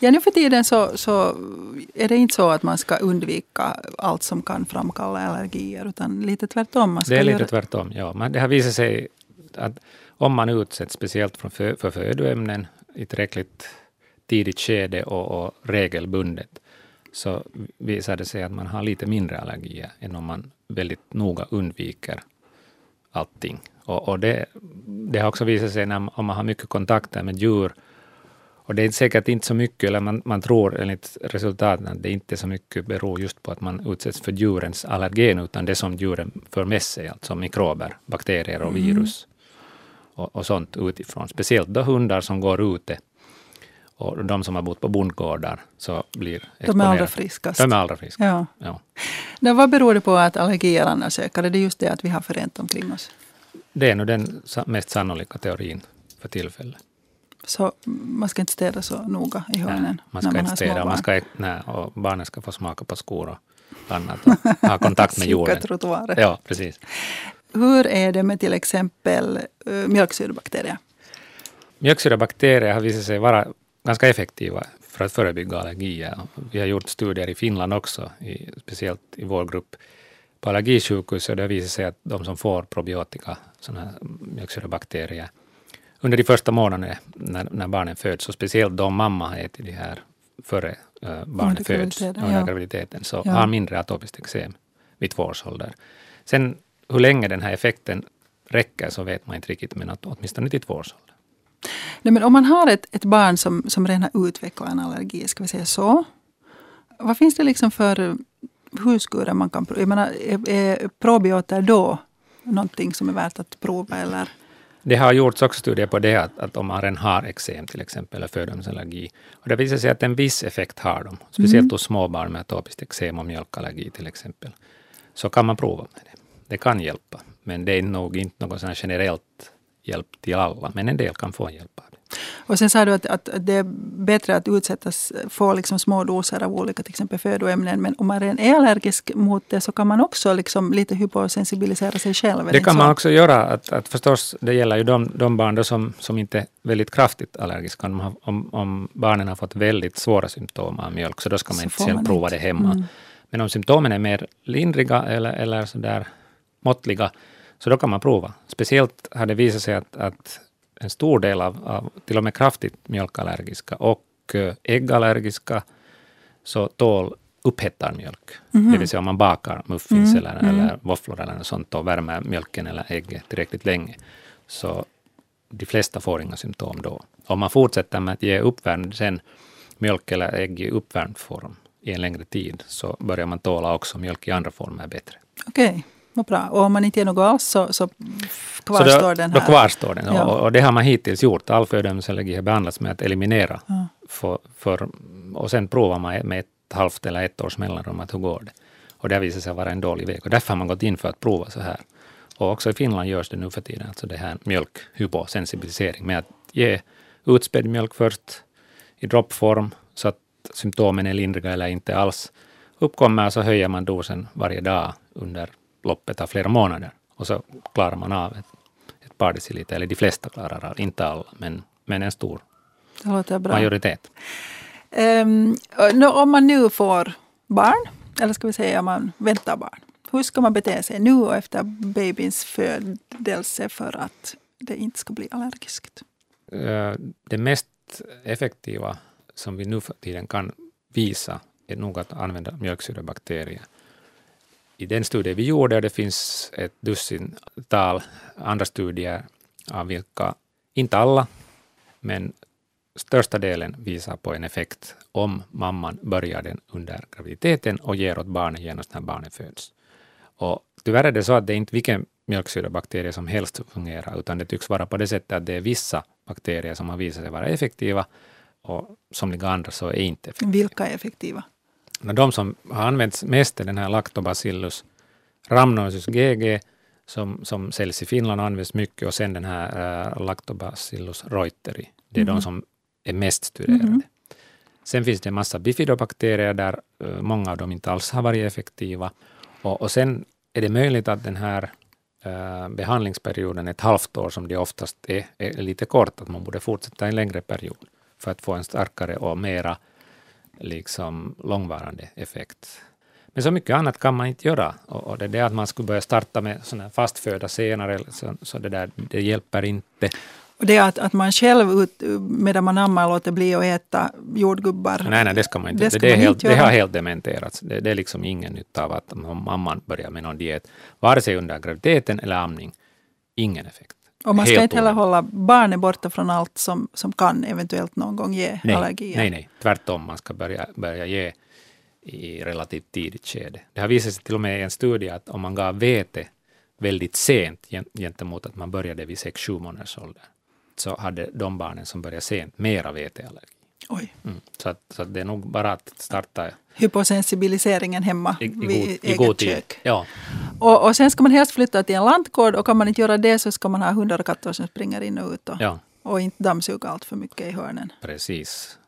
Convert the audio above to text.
Ja, nu för tiden så, så är det inte så att man ska undvika allt som kan framkalla allergier, utan lite tvärtom. Man ska det är lite göra... tvärtom, ja. Men det har visat sig att om man utsätts speciellt för, för, födoämnen i tillräckligt tidigt skede och, och regelbundet, så visar det sig att man har lite mindre allergier än om man väldigt noga undviker allting. Och, och det, det har också visat sig när, om man har mycket kontakter med djur, och det är säkert inte så mycket, eller man, man tror enligt resultaten att det inte så mycket beror just på att man utsätts för djurens allergen, utan det som djuren för med sig, alltså mikrober, bakterier och virus och, och sånt utifrån. Speciellt då hundar som går ute och de som har bott på bondgårdar så blir De är allra exponerade. friskast. De är allra friskast. Ja. Ja. Men vad beror det på att allergier annars ökar? Är det just det att vi har för rent omkring oss? Det är nog den mest sannolika teorin för tillfället. Så man ska inte städa så noga i hörnen Nej, man när ska man inte städa, man ska, nej, och barnen ska få smaka på skor och annat och ha kontakt med jorden. trottoarer. Ja, precis. Hur är det med till exempel uh, mjölksyrebakterier? Mjölksyrabakterier har visat sig vara ganska effektiva för att förebygga allergier. Vi har gjort studier i Finland också, i, speciellt i vår grupp på allergisjukhus, och det har visat sig att de som får probiotika, sådana här mjölksyrabakterier, under de första månaderna när, när barnen föds, och speciellt då mamma har ätit det här före uh, barnet föds, under ja. graviditeten, så Ja. har mindre atopiskt eksem vid två års ålder. Sen hur länge den här effekten räcker så vet man inte riktigt, men att åtminstone till två års ålder. Nej, men om man har ett, ett barn som, som redan har utvecklat en allergi, ska vi säga så. Vad finns det liksom för huskurer man kan prova? Jag menar, är, är probioter då någonting som är värt att prova? Eller? Det har gjorts också studier på det, att, att om man redan har eksem till exempel, eller födoämnesallergi, och det visar sig att en viss effekt har de, speciellt Mm. hos småbarn med atopiskt eksem och mjölkallergi till exempel, så kan man prova med det. Det kan hjälpa, men det är nog inte något generellt hjälp till alla, men en del kan få hjälp av. Och sen sa du att, att det är bättre att utsättas, få liksom små doser av olika till exempel födoämnen. Men om man redan är allergisk mot det så kan man också liksom lite hyposensibilisera sig själv. Det kan så? man också göra. Att, att förstås, det gäller ju de, de barn som, som inte är väldigt kraftigt allergiska. Om, om, om barnen har fått väldigt svåra symptom av mjölk, så då ska man Så inte själv man prova inte. det hemma. Mm. Men om symptomen är mer lindriga eller, eller sådär måttliga, så då kan man prova. Speciellt har det visat sig att, att en stor del av, av till och med kraftigt mjölkallergiska och eh, äggallergiska så tål upphettad mjölk. Mhm. Det vill säga om man bakar muffins Mm, eller, mm. eller våfflor eller något sånt och värmer mjölken eller ägget tillräckligt länge. Så de flesta får inga symptom då. Om man fortsätter med att ge uppvärmd sen mjölk eller ägg i uppvärmd form i en längre tid så börjar man tåla också mjölk i andra former bättre. Okej, vad bra. Och om man inte ger något alls så, så så kvarstår då, den Då här. kvarstår den Ja. och, och det har man hittills gjort. All födoämnesallergi har behandlats med att eliminera. Ja. För, för, och sen provar man med ett halvt eller ett års mellanrum att hur går det. Och det har visat sig vara en dålig väg. Och därför har man gått in för att prova så här. Och också i Finland görs det nu för tiden, alltså det här mjölkhyposensibilisering med att ge utspädd mjölk först i droppform så att symptomen är lindriga eller inte alls uppkommer, så höjer man dosen varje dag under loppet av flera månader. Och så klarar man av ett, ett par deciliter, eller de flesta klarar av, inte alla, men, men en stor majoritet. Nå, om man nu får barn, eller ska vi säga om man väntar barn. Hur ska man bete sig nu och efter babyns födelse för att det inte ska bli allergiskt? Eh, Det mest effektiva som vi nu för tiden kan visa är nog att använda mjölksyrebakterier. I den studie vi gjorde, och det finns ett dussintal andra studier av vilka, inte alla, men största delen visar på en effekt om mamman börjar den under graviditeten och ger åt barnet genast när barnet föds. Och tyvärr är det så att det är inte vilken mjölksyrabakterie som helst fungerar, utan det tycks vara på det sättet att det är vissa bakterier som har visat sig vara effektiva och somliga andra så är inte effektiva. Vilka är effektiva? Men De som har använts mest är den här Lactobacillus rhamnosus GG som, som säljs i Finland och används mycket och sen den här uh, Lactobacillus reuteri. Det är Mhm. de som är mest studerade. Mhm. Sen finns det en massa bifidobakterier där eh, många av dem inte alls har varit effektiva. Och, och sen är det möjligt att den här eh, behandlingsperioden, ett halvt år som det oftast är, är lite kort, att man borde fortsätta en längre period. för att få en starkare och mera liksom långvarande effekt. Men så mycket annat kan man inte göra. Och, och det är det att man skulle börja starta med sån här fast föda senare, så, så det, där, det hjälper inte. Och det är att, att man själv, ut, medan man ammar, låter bli att äta jordgubbar. Nej, nej, det ska man inte. Det, ska det, är man helt, inte det har helt dementerats. Det, det är liksom ingen nytta av att mamman börjar med någon diet, vare sig under graviditeten eller amning. Ingen effekt. Och man ska inte heller hålla barnet borta från allt som, som kan eventuellt någon gång ge nej, allergier. Nej, nej, tvärtom. Man ska börja, börja ge i relativt tidigt skede. Det har visat sig till och med i en studie att om man gav vete väldigt sent gen- gentemot att man började vid 6-7 månaders ålder, så hade de barnen som började sent mera veteallergi. Oj. Mm. Så, att, så att det är nog bara att starta Hyposensibiliseringen hemma i, i, vid god, i eget god tid. kök. Ja, Och, och sen ska man helst flytta till en lantgård och kan man inte göra det så ska man ha hundar och katter som springer in och ut och, ja, och inte dammsuga allt för mycket i hörnen. precis.